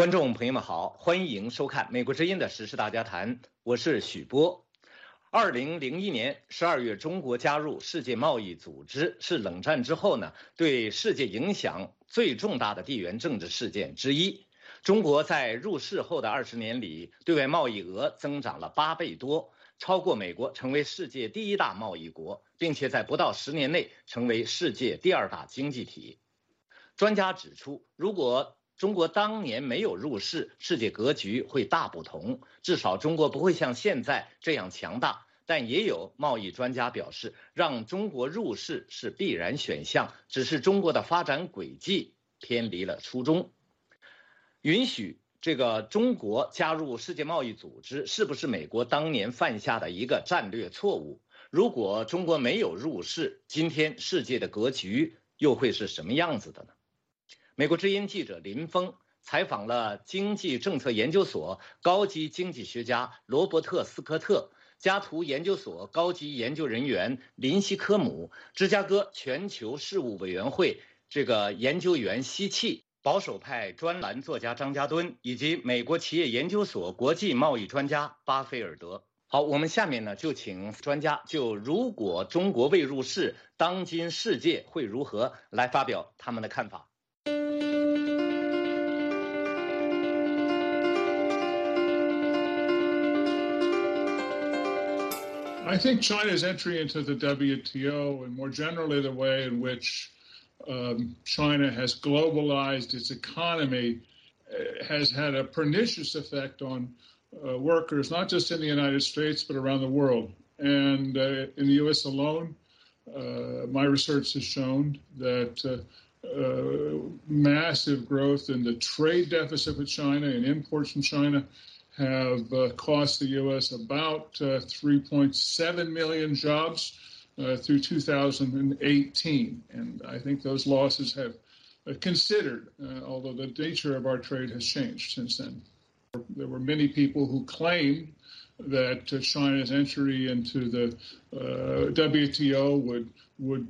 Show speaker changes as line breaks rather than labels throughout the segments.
观众朋友们好，欢迎收看《美国之音》的时事大家谈，我是许波。二零零一年十二月，中国加入世界贸易组织，是冷战之后呢对世界影响最重大的地缘政治事件之一。中国在入世后的二十年里，对外贸易额增长了八倍多，超过美国，成为世界第一大贸易国，并且在不到十年内成为世界第二大经济体。专家指出，如果中国当年没有入世，世界格局会大不同，至少中国不会像现在这样强大。但也有贸易专家表示，让中国入世是必然选项，只是中国的发展轨迹偏离了初衷。允许这个中国加入世界贸易组织，是不是美国当年犯下的一个战略错误？如果中国没有入世，今天世界的格局又会是什么样子的呢？美国之音记者林峰采访了经济政策研究所高级经济学家罗伯特斯科特、加图研究所高级研究人员林西科姆、芝加哥全球事务委员会这个研究员西契、保守派专栏作家张家敦以及美国企业研究所国际贸易专家巴菲尔德。好，我们下面呢就请专家就如果中国未入世，当今世界会如何来发表他们的看法。
I think China's entry into the WTO and more generally the way in which um, China has globalized its economy uh, has had a pernicious effect on uh, workers, not just in the United States, but around the world. And uh, in the U.S. alone, uh, my research has shown that uh, massive growth in the trade deficit with China and imports from China have uh, cost the U.S. about uh, 3.7 million jobs uh, through 2018. And I think those losses have uh, considered, although the nature of our trade has changed since then. There were many people who claimed that China's entry into the WTO would would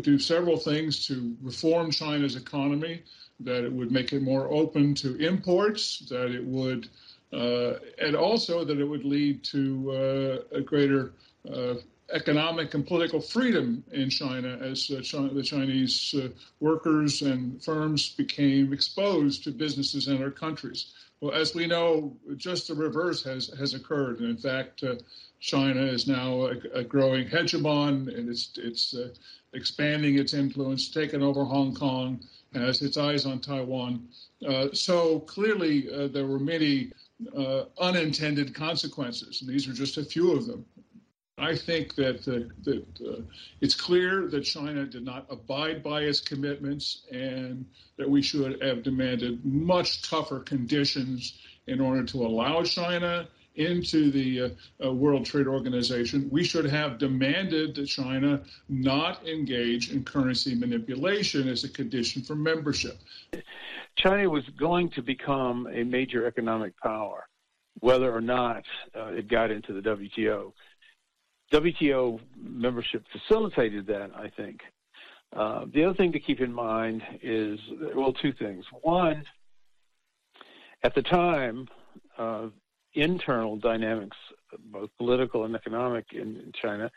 do several things to reform China's economy, that it would make it more open to imports, that it would uh, and also that it would lead to uh, a greater uh, economic and political freedom in China as uh, China, the Chinese uh, workers and firms became exposed to businesses in other countries. Well, as we know, just the reverse has, has occurred. And in fact, uh, China is now a, a, growing hegemon and it's, it's expanding its influence, taking over Hong Kong, and has its eyes on Taiwan. so clearly, there were many uh, unintended consequences. And these are just a few of them. I think that, uh, that uh, it's clear that China did not abide by its commitments and that we should have demanded much tougher conditions in order to allow China into the uh, uh, World Trade Organization. We should have demanded that China not engage in currency manipulation as a condition for membership.
China was going to become a major economic power, whether or not uh, it got into the WTO. WTO membership facilitated that, I think. Uh, the other thing to keep in mind is, well, two things. One, at the time, uh, internal dynamics, both political and economic in China,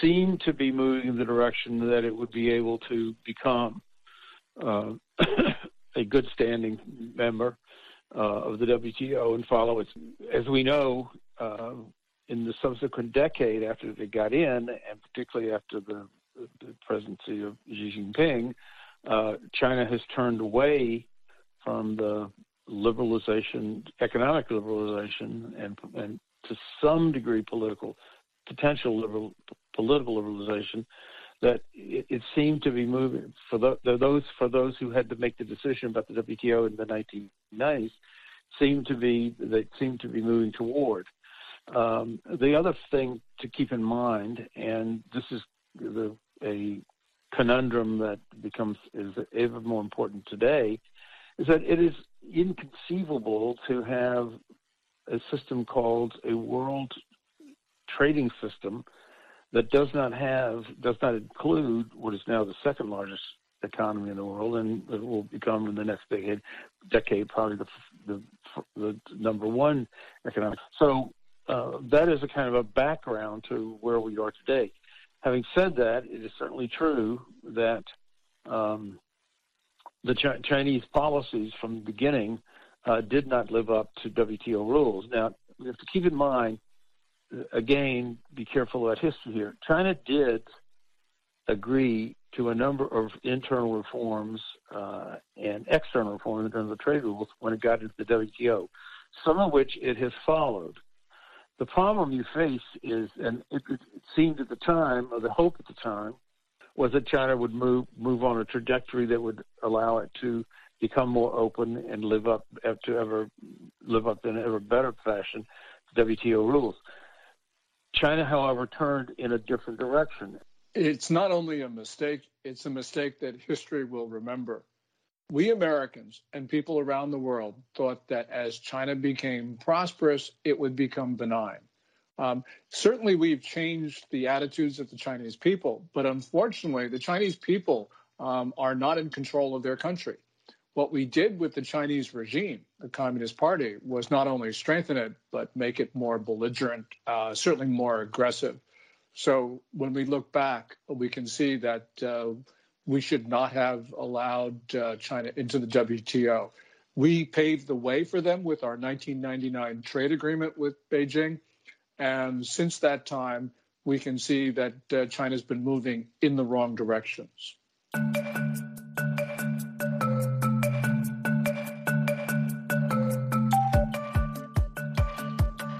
seemed to be moving in the direction that it would be able to become uh, a good standing member uh, of the WTO and follow its. As we know, uh, in the subsequent decade after they got in, and particularly after the, the presidency of Xi Jinping, uh, China has turned away from the liberalization, economic liberalization, and, and to some degree political potential liberal, political liberalization that it, it seemed to be moving for the, those for those who had to make the decision about the WTO in the 1990s seemed to be they seemed to be moving toward. Um, the other thing to keep in mind, and this is the, a conundrum that becomes is ever more important today, is that it is inconceivable to have a system called a world trading system that does not have does not include what is now the second largest economy in the world, and it will become in the next decade, decade probably the the, the number one economic. So uh, that is a kind of a background to where we are today. Having said that, it is certainly true that um, the Ch- Chinese policies from the beginning uh, did not live up to WTO rules. Now, we have to keep in mind, again, be careful about history here. China did agree to a number of internal reforms uh, and external reforms in terms of trade rules when it got into the WTO, some of which it has followed. The problem you face is, and it, it seemed at the time, or the hope at the time, was that China would move move on a trajectory that would allow it to become more open and live up to ever live up in ever better fashion to WTO rules. China, however, turned in a different direction
it's not only a mistake, it's a mistake that history will remember. We Americans and people around the world thought that as China became prosperous, it would become benign. Um, certainly, we've changed the attitudes of the Chinese people, but unfortunately, the Chinese people um, are not in control of their country. What we did with the Chinese regime, the Communist Party, was not only strengthen it, but make it more belligerent, uh, certainly more aggressive. So when we look back, we can see that uh, we should not have allowed uh, China into the WTO. We paved the way for them with our 1999 trade agreement with Beijing. And since that time, we can see that uh, China's been moving in the wrong directions.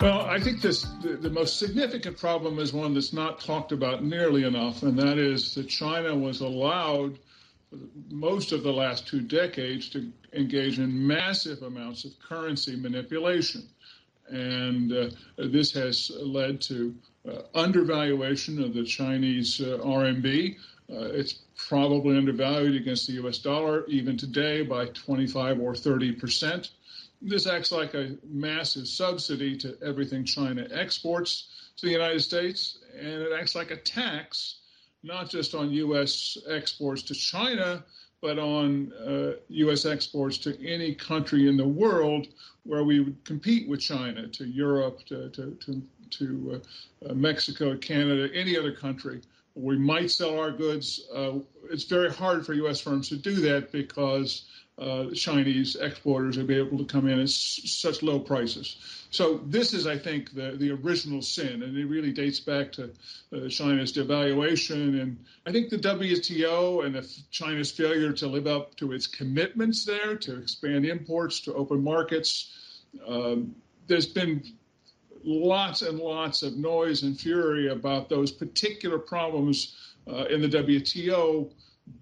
Well, I think this the, the, most significant problem is one that's not talked about nearly enough, and that is that China was allowed most of the last two decades to engage in massive amounts of currency manipulation. And uh, this has led to uh, undervaluation of the Chinese uh, RMB. Uh, it's probably undervalued against the US dollar even today by 25 or 30 percent this acts like a massive subsidy to everything China exports to the United States, and it acts like a tax, not just on U.S. exports to China, but on uh, U.S. exports to any country in the world where we would compete with China, to Europe, to, to, to, to uh, Mexico, Canada, any other country. We might sell our goods. Uh, it's very hard for U.S. firms to do that because uh, Chinese exporters would be able to come in at s- such low prices. So this is, I think, the, the original sin, and it really dates back to uh, China's devaluation. And I think the WTO and the, China's failure to live up to its commitments there, to expand imports, to open markets, um, there's been lots and lots of noise and fury about those particular problems uh, in the WTO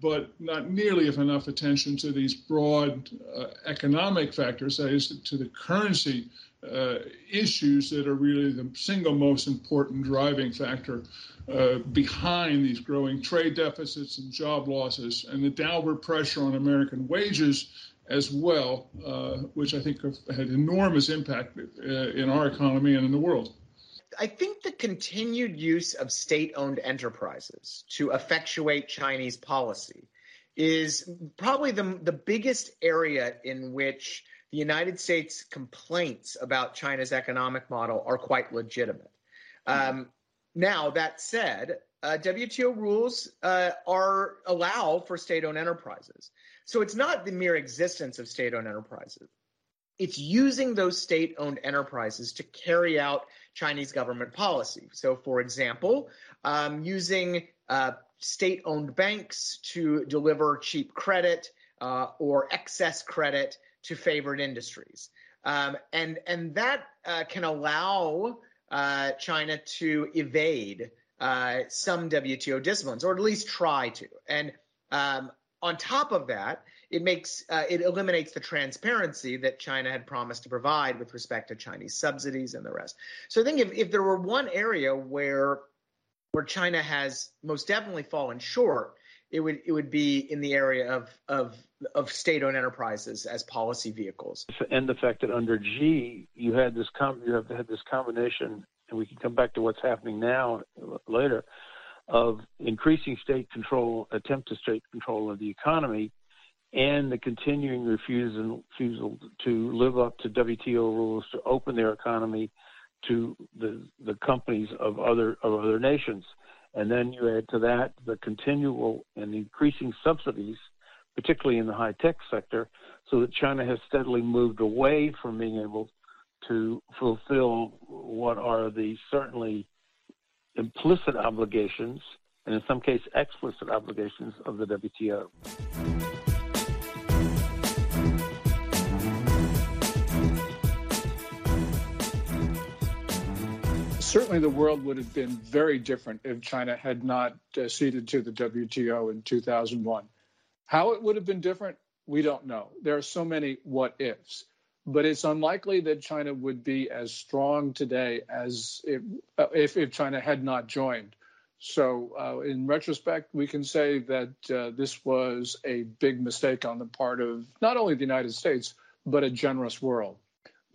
but not nearly enough attention to these broad uh, economic factors, that is, to the currency uh, issues that are really the single most important driving factor uh, behind these growing trade deficits and job losses and the downward pressure on American wages as well, uh, which I think have had enormous impact uh, in our economy and in the world.
I think the continued use of state owned enterprises to effectuate Chinese policy is probably the, the biggest area in which the United States complaints about China's economic model are quite legitimate. Um, now, that said, uh, WTO rules uh, are allow for state-owned enterprises. So it's not the mere existence of state-owned enterprises. It's using those state-owned enterprises to carry out Chinese government policy. So, for example, um, using uh, state owned banks to deliver cheap credit uh, or excess credit to favored industries. Um, and, and that uh, can allow uh, China to evade uh, some WTO disciplines, or at least try to. And um, on top of that, it makes uh, it eliminates the transparency that China had promised to provide with respect to Chinese subsidies and the rest. So I think if, if there were one area where where China has most definitely fallen short, it would it would be in the area of of of state-owned enterprises as policy vehicles.
And the fact that under Xi you had this com- you have had this combination, and we can come back to what's happening now later of increasing state control, attempt to state control of the economy, and the continuing refusal, to live up to WTO rules to open their economy to the the companies of other of other nations. And then you add to that the continual and increasing subsidies, particularly in the high tech sector, so that China has steadily moved away from being able to fulfill what are the certainly implicit obligations, and in some cases explicit obligations of the WTO.
Certainly the world would have been very different if China had not uh, ceded to the WTO in 2001. How it would have been different, we don't know. There are so many what ifs, but it's unlikely that China would be as strong today as if, uh, if, if, China had not joined. So, uh, in retrospect, we can say that uh, this was a big mistake on the part of not only the United States, but a generous world.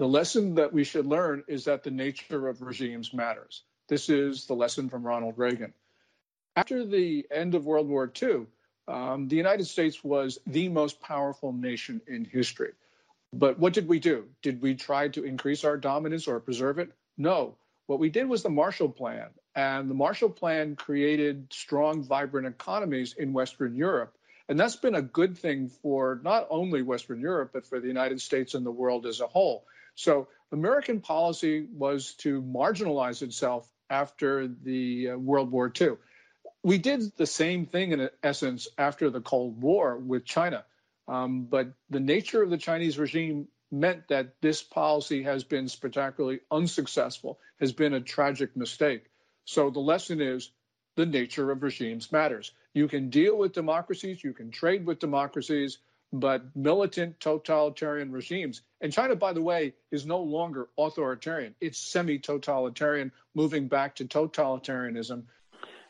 The lesson that we should learn is that the nature of regimes matters. This is the lesson from Ronald Reagan. After the end of World War II, um, the United States was the most powerful nation in history. But what did we do? Did we try to increase our dominance or preserve it? No. What we did was the Marshall Plan. And the Marshall Plan created strong, vibrant economies in Western Europe. And that's been a good thing for not only Western Europe, but for the United States and the world as a whole. So American policy was to marginalize itself after the uh, World War II. We did the same thing in essence after the Cold War with China. Um, but the nature of the Chinese regime meant that this policy has been spectacularly unsuccessful, has been a tragic mistake. So the lesson is the nature of regimes matters. You can deal with democracies, you can trade with democracies, but militant totalitarian regimes. And China, by the way, is no longer authoritarian. It's semi totalitarian, moving back to totalitarianism.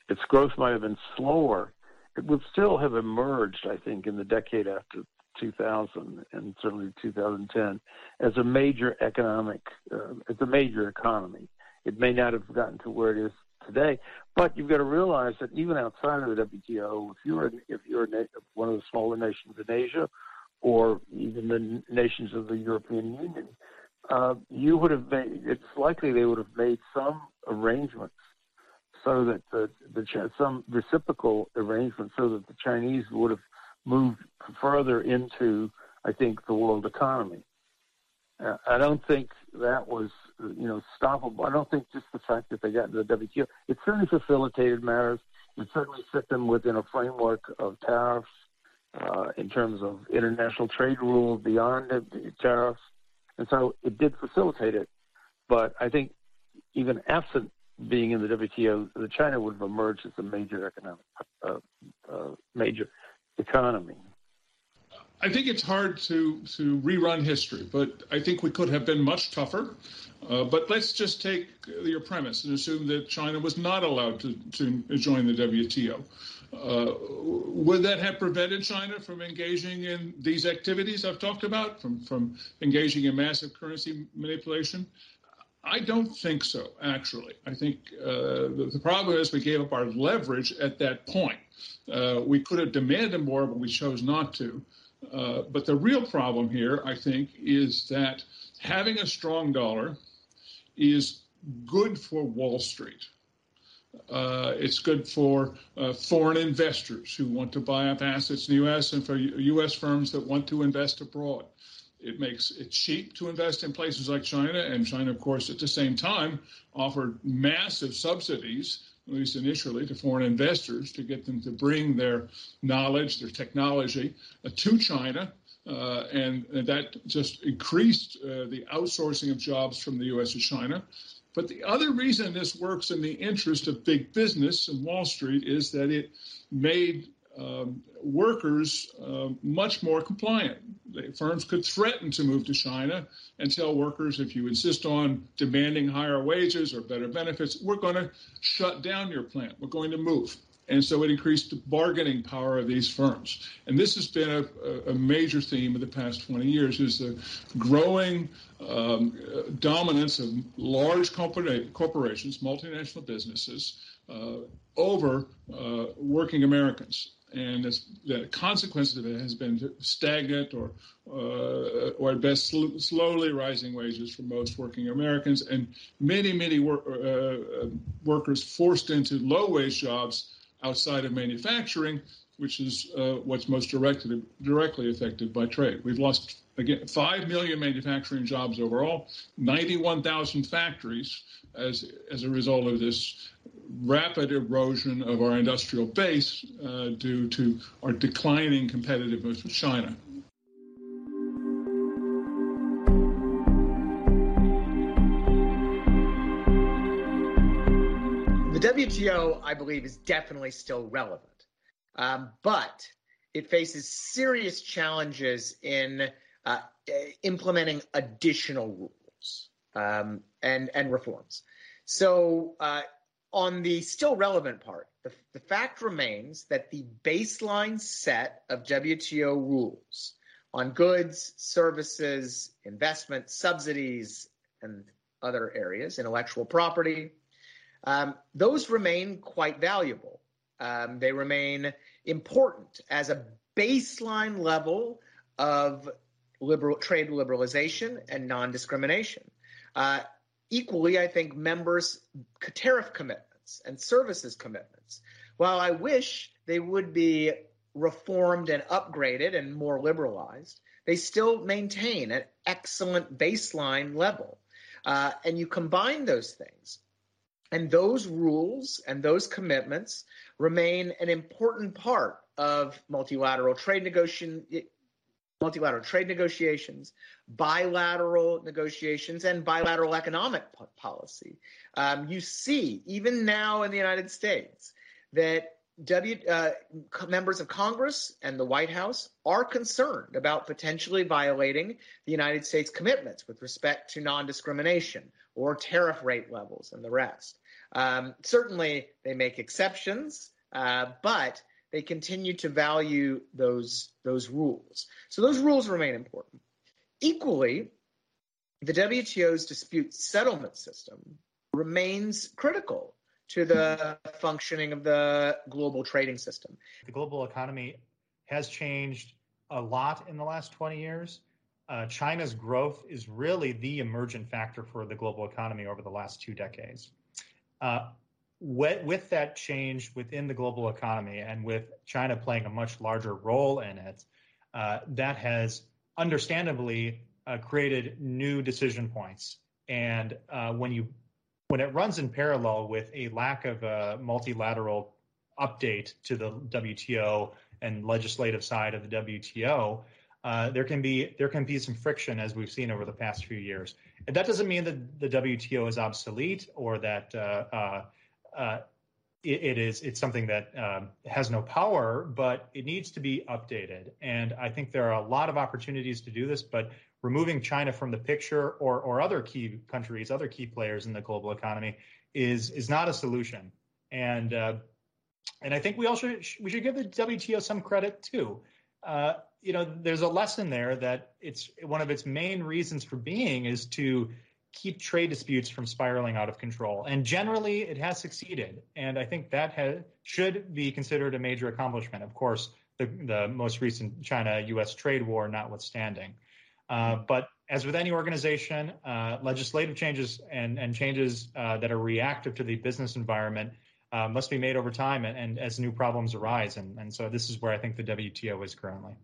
Its growth might have been slower. It would still have emerged, I think, in the decade after 2000 and certainly 2010 as a major economic, uh, as a major economy. It may not have gotten to where it is today. But you've got to realize that even outside of the WTO, if you're if you're one of the smaller nations in Asia, or even the nations of the European Union, uh, you would have made. It's likely they would have made some arrangements so that the, the some reciprocal arrangements so that the Chinese would have moved further into, I think, the world economy. I don't think that was you know, stoppable. I don't think just the fact that they got into the WTO, it certainly facilitated matters. It certainly set them within a framework of tariffs uh, in terms of international trade rules beyond tariffs. And so it did facilitate it. But I think even absent being in the WTO, the China would have emerged as a major economic, uh, uh, major economy.
I think it's hard to to rerun history, but I think we could have been much tougher. Uh, but let's just take your premise and assume that China was not allowed to, to join the WTO. Uh, would that have prevented China from engaging in these activities I've talked about, from, from engaging in massive currency manipulation? I don't think so, actually. I think uh, the, the, problem is we gave up our leverage at that point. Uh, we could have demanded more, but we chose not to. Uh, but the real problem here, I think, is that having a strong dollar is good for Wall Street. Uh, it's good for uh, foreign investors who want to buy up assets in the U.S. and for U.S. firms that want to invest abroad. It makes it cheap to invest in places like China, and China, of course, at the same time offered massive subsidies, at least initially, to foreign investors to get them to bring their knowledge, their technology uh, to China uh, and, and, that just increased uh, the outsourcing of jobs from the U.S. to China. But the other reason this works in the interest of big business and Wall Street is that it made um, workers uh, much more compliant. The firms could threaten to move to China and tell workers if you insist on demanding higher wages or better benefits, we're going to shut down your plant. We're going to move. And so it increased the bargaining power of these firms. And this has been a, a major theme of the past 20 years is the growing um, dominance of large corporations, multinational businesses, uh, over uh, working Americans. And the consequence of it has been stagnant or, uh, or at best, sl- slowly rising wages for most working Americans, and many, many wor- uh, workers forced into low wage jobs outside of manufacturing, which is uh, what's most directly affected by trade. We've lost again 5 million manufacturing jobs overall, 91,000 factories as as a result of this rapid erosion of our industrial base uh, due to our declining competitiveness with China.
The WTO, I believe, is definitely still relevant, um, but it faces serious challenges in uh, implementing additional rules um, and and reforms. So uh, on the still relevant part, the, the fact remains that the baseline set of WTO rules on goods, services, investment, subsidies, and other areas, intellectual property, um, those remain quite valuable. Um, they remain important as a baseline level of liberal trade liberalization and non-discrimination. Uh, equally, I think members' tariff commitments and services commitments, while I wish they would be reformed and upgraded and more liberalized, they still maintain an excellent baseline level. Uh, and you combine those things, and those rules and those commitments remain an important part of multilateral trade negotiation, multilateral trade negotiations, bilateral negotiations, and bilateral economic policy. Um, you see, even now in the United States, that W, uh, members of Congress and the White House are concerned about potentially violating the United States commitments with respect to non discrimination or tariff rate levels and the rest. Um, certainly, they make exceptions, uh, but they continue to value those those rules. So those rules remain important. Equally, the WTO's dispute settlement system remains critical to the functioning of the global trading system.
The global economy has changed a lot in the last 20 years. Uh, China's growth is really the emergent factor for the global economy over the last two decades. Uh, with, that change within the global economy and with China playing a much larger role in it, uh, that has understandably uh, created new decision points. And uh, when you when it runs in parallel with a lack of a multilateral update to the WTO and legislative side of the WTO, uh, there can be there can be some friction as we've seen over the past few years. And that doesn't mean that the WTO is obsolete or that uh, uh, it, it is it's something that um, has no power, but it needs to be updated. And I think there are a lot of opportunities to do this, but removing China from the picture or or other key countries, other key players in the global economy is is not a solution. And uh, and I think we also we should give the WTO some credit too. Uh, you know, there's a lesson there that it's one of its main reasons for being is to keep trade disputes from spiraling out of control. And generally, it has succeeded. And I think that has, should be considered a major accomplishment. Of course, the, the most recent China US trade war notwithstanding. Uh, but as with any organization, uh, legislative changes and, and changes uh, that are reactive to the business environment uh, must be made over time and, and as new problems arise. And, and so this is where I think the WTO is currently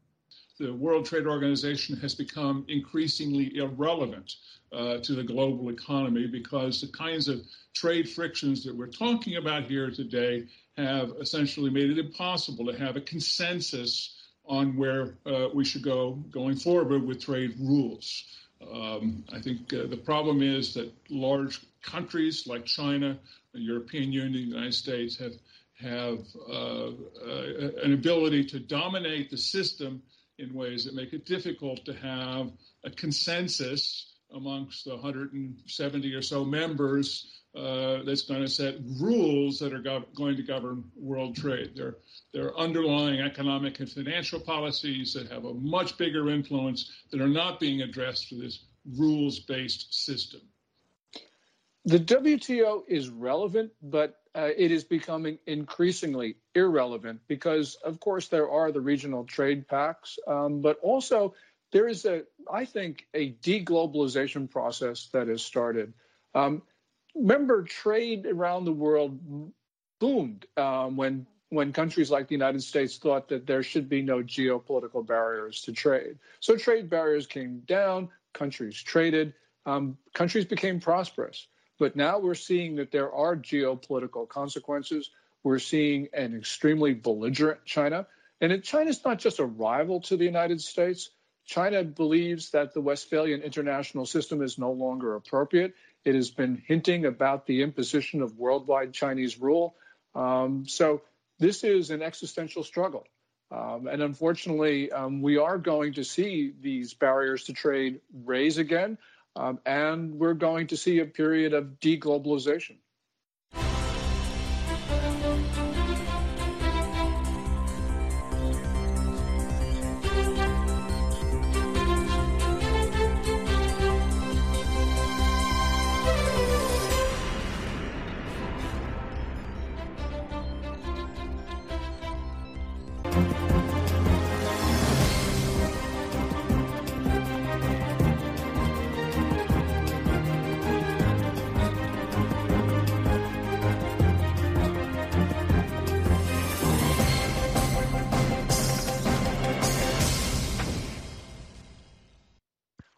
the World Trade Organization has become increasingly irrelevant uh, to the global economy because the kinds of trade frictions that we're talking about here today have essentially made it impossible to have a consensus on where uh, we should go going forward with trade rules. Um, I think uh, the problem is that large countries like China, the European Union, the United States have have uh, uh, an ability to dominate the system in ways that make it difficult to have a consensus amongst the 170 or so members uh, that's going to set rules that are gov- going to govern world trade. There, there are underlying economic and financial policies that have a much bigger influence that are not being addressed through this rules based system.
The WTO is relevant, but uh, it is becoming increasingly irrelevant because, of course, there are the regional trade pacts, um, but also there is a, I think, a deglobalization process that has started. Um, remember, trade around the world boomed um, when when countries like the United States thought that there should be no geopolitical barriers to trade. So trade barriers came down, countries traded, um, countries became prosperous. But now we're seeing that there are geopolitical consequences. We're seeing an extremely belligerent China. And China is not just a rival to the United States. China believes that the Westphalian international system is no longer appropriate. It has been hinting about the imposition of worldwide Chinese rule. Um, so this is an existential struggle. Um, and unfortunately, um, we are going to see these barriers to trade raise again, um, and we're going to see a period of deglobalization.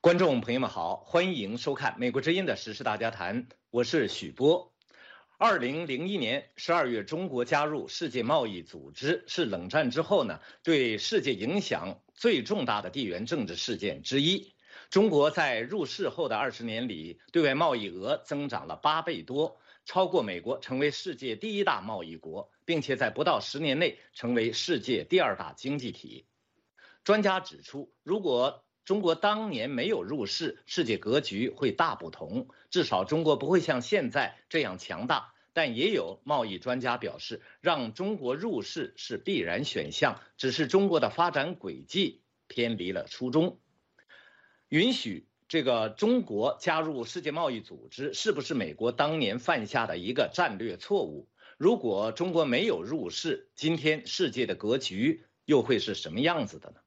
观众朋友们好，欢迎收看《美国之音》的时事大家谈，我是许波。二零零一年十二月，中国加入世界贸易组织，是冷战之后呢对世界影响最重大的地缘政治事件之一。中国在入世后的二十年里，对外贸易额增长了八倍多，超过美国，成为世界第一大贸易国，并且在不到十年内成为世界第二大经济体。专家指出，如果中国当年没有入世，世界格局会大不同。至少中国不会像现在这样强大。但也有贸易专家表示，让中国入世是必然选项，只是中国的发展轨迹偏离了初衷。允许这个中国加入世界贸易组织，是不是美国当年犯下的一个战略错误？如果中国没有入世，今天世界的格局又会是什么样子的呢？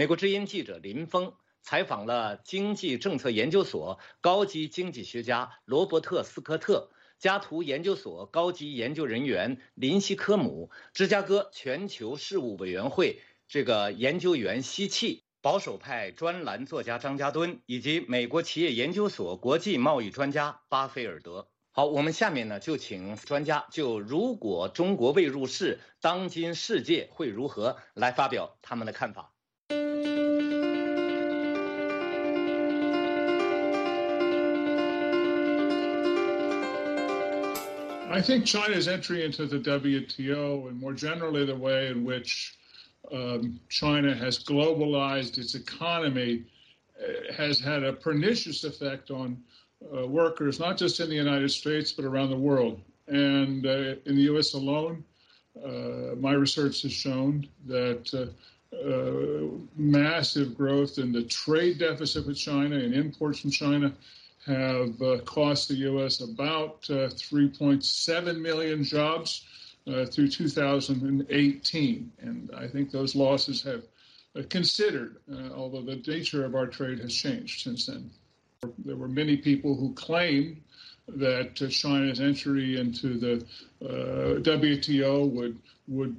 美国之音记者林峰采访了经济政策研究所高级经济学家罗伯特斯科特、加图研究所高级研究人员林希科姆、芝加哥全球事务委员会这个研究员西契、保守派专栏作家张家敦以及美国企业研究所国际贸易专家巴菲尔德。好，我们下面呢就请专家就如果中国未入世，当今世界会如何来发表他们的看法。
I think China's entry into the WTO and more generally the way in which um, China has globalized its economy uh, has had a pernicious effect on uh, workers, not just in the United States, but around the world. And uh, in the U.S. alone, uh, my research has shown that uh, uh, massive growth in the trade deficit with China and imports from China have uh, cost the U.S. about uh, 3.7 million jobs uh, through 2018. And I think those losses have uh, considered, although the nature of our trade has changed since then. There were many people who claimed that China's entry into the WTO would would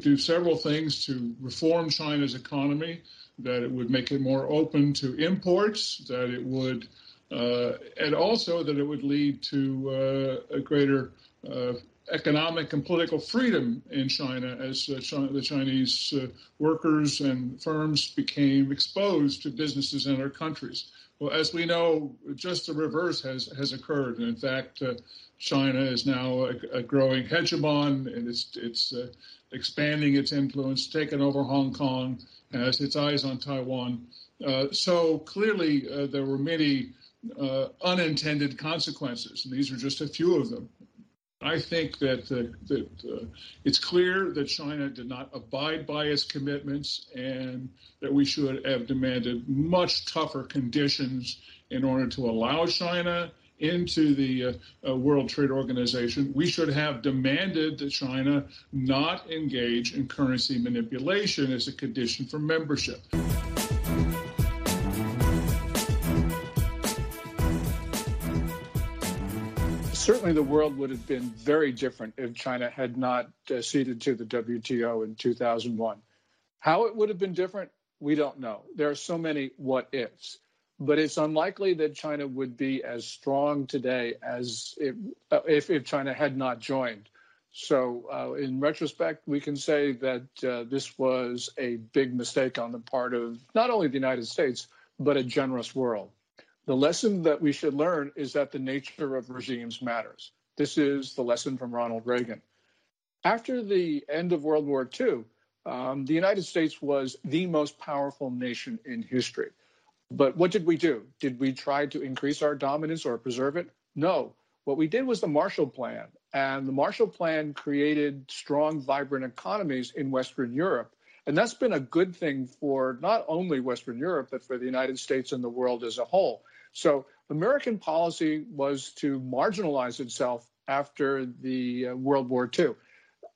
do several things to reform China's economy, that it would make it more open to imports, that it would and also that it would lead to uh, a greater uh, economic and political freedom in China as China, the Chinese workers and firms became exposed to businesses in their countries. Well, as we know, just the reverse has, has occurred. And in fact, uh, China is now a, a, growing hegemon and it's, it's uh, expanding its influence, taking over Hong Kong, has its eyes on Taiwan. Uh, so clearly, there were many uh, unintended consequences, and these are just a few of them. I think that, uh, that uh, it's clear that China did not abide by its commitments and that we should have demanded much tougher conditions in order to allow China
into the uh, uh, World Trade Organization, we should have demanded that China not engage in currency manipulation as a condition for membership. Certainly the world would have been very different if China had not uh, ceded to the WTO in 2001. How it would have been different, we don't know. There are so many what ifs, but it's unlikely that China would be as strong today as uh, if, if China had not joined. So, uh, in retrospect, we can say that uh, this was a big mistake on the part of not only the United States, but a generous world. The lesson that we should learn is that the nature of regimes matters. This is the lesson from Ronald Reagan. After the end of World War II, um, the United States was the most powerful nation in history. But what did we do? Did we try to increase our dominance or preserve it? No. What we did was the Marshall Plan. And the Marshall Plan created strong, vibrant economies in Western Europe. And that's been a good thing for not only Western Europe, but for the United States and the world as a whole. So American policy was to marginalize itself after the uh, World War II.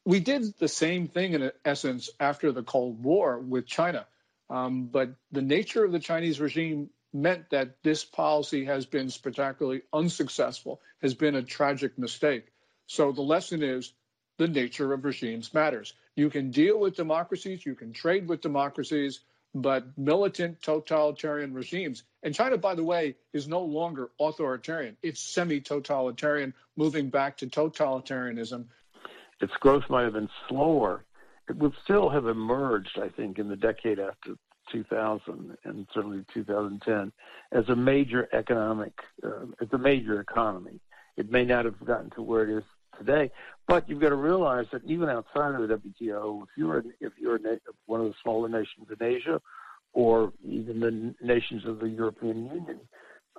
We did the same thing in essence after the Cold War with China. Um, but the nature of the Chinese regime meant that this policy has been spectacularly unsuccessful, has been a tragic mistake. So the lesson is the nature of regimes matters. You can deal with democracies, you can trade with democracies, but militant totalitarian regimes. And China, by the way, is no longer authoritarian. It's semi totalitarian, moving back to totalitarianism.
Its growth might have been slower. It would still have emerged, I think, in the decade after 2000 and certainly 2010 as a major economic, uh, as a major economy. It may not have gotten to where it is today. But you've got to realize that even outside of the WTO, if you're if you're one of the smaller nations in Asia, or even the nations of the European Union,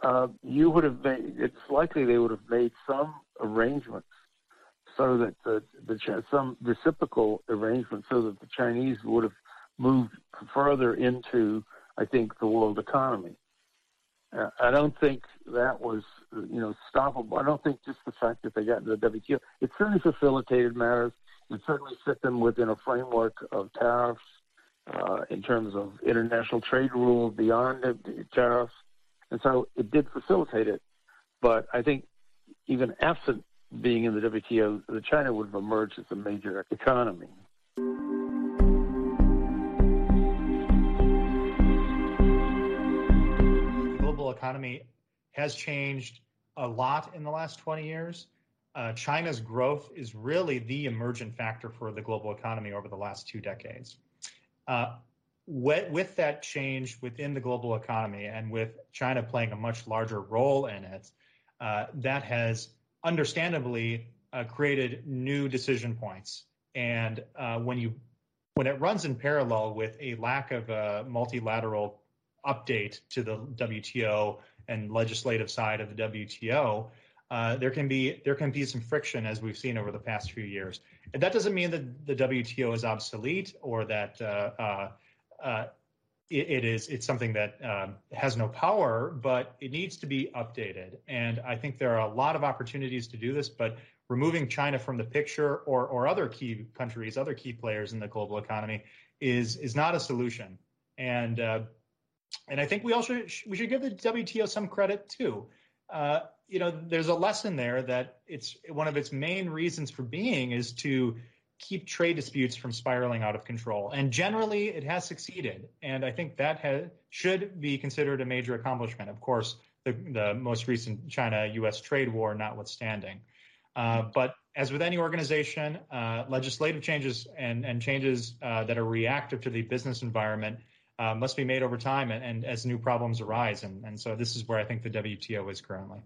uh, you would have made. It's likely they would have made some arrangements so that the, the some reciprocal arrangements so that the Chinese would have moved further into, I think, the world economy. I don't think that was, you know, stoppable. I don't think just the fact that they got into the WTO, it certainly facilitated matters. It certainly set them within a framework of tariffs uh, in terms of international trade rules beyond tariffs. And so it did facilitate it. But I think even absent being in the WTO, the China would have emerged as a major economy.
Economy has changed a lot in the last 20 years. Uh, China's growth is really the emergent factor for the global economy over the last two decades. Uh, with, with, that change within the global economy and with China playing a much larger role in it, uh, that has understandably uh, created new decision points. And uh, when you when it runs in parallel with a lack of a multilateral update to the WTO and legislative side of the WTO, uh, there can be there can be some friction as we've seen over the past few years. And that doesn't mean that the WTO is obsolete or that uh, uh, uh, it, it is it's something that um, has no power, but it needs to be updated. And I think there are a lot of opportunities to do this, but removing China from the picture or or other key countries, other key players in the global economy is is not a solution. And uh, and I think we also we should give the WTO some credit too. Uh, you know, there's a lesson there that it's one of its main reasons for being is to keep trade disputes from spiraling out of control. And generally, it has succeeded. And I think that should be considered a major accomplishment. Of course, the, the most recent China-U.S. trade war notwithstanding. Uh, but as with any organization, uh, legislative changes and, and changes uh, that are reactive to the business environment uh, must be made over time and, and, as new problems arise. And, and so this is where I think the WTO is currently.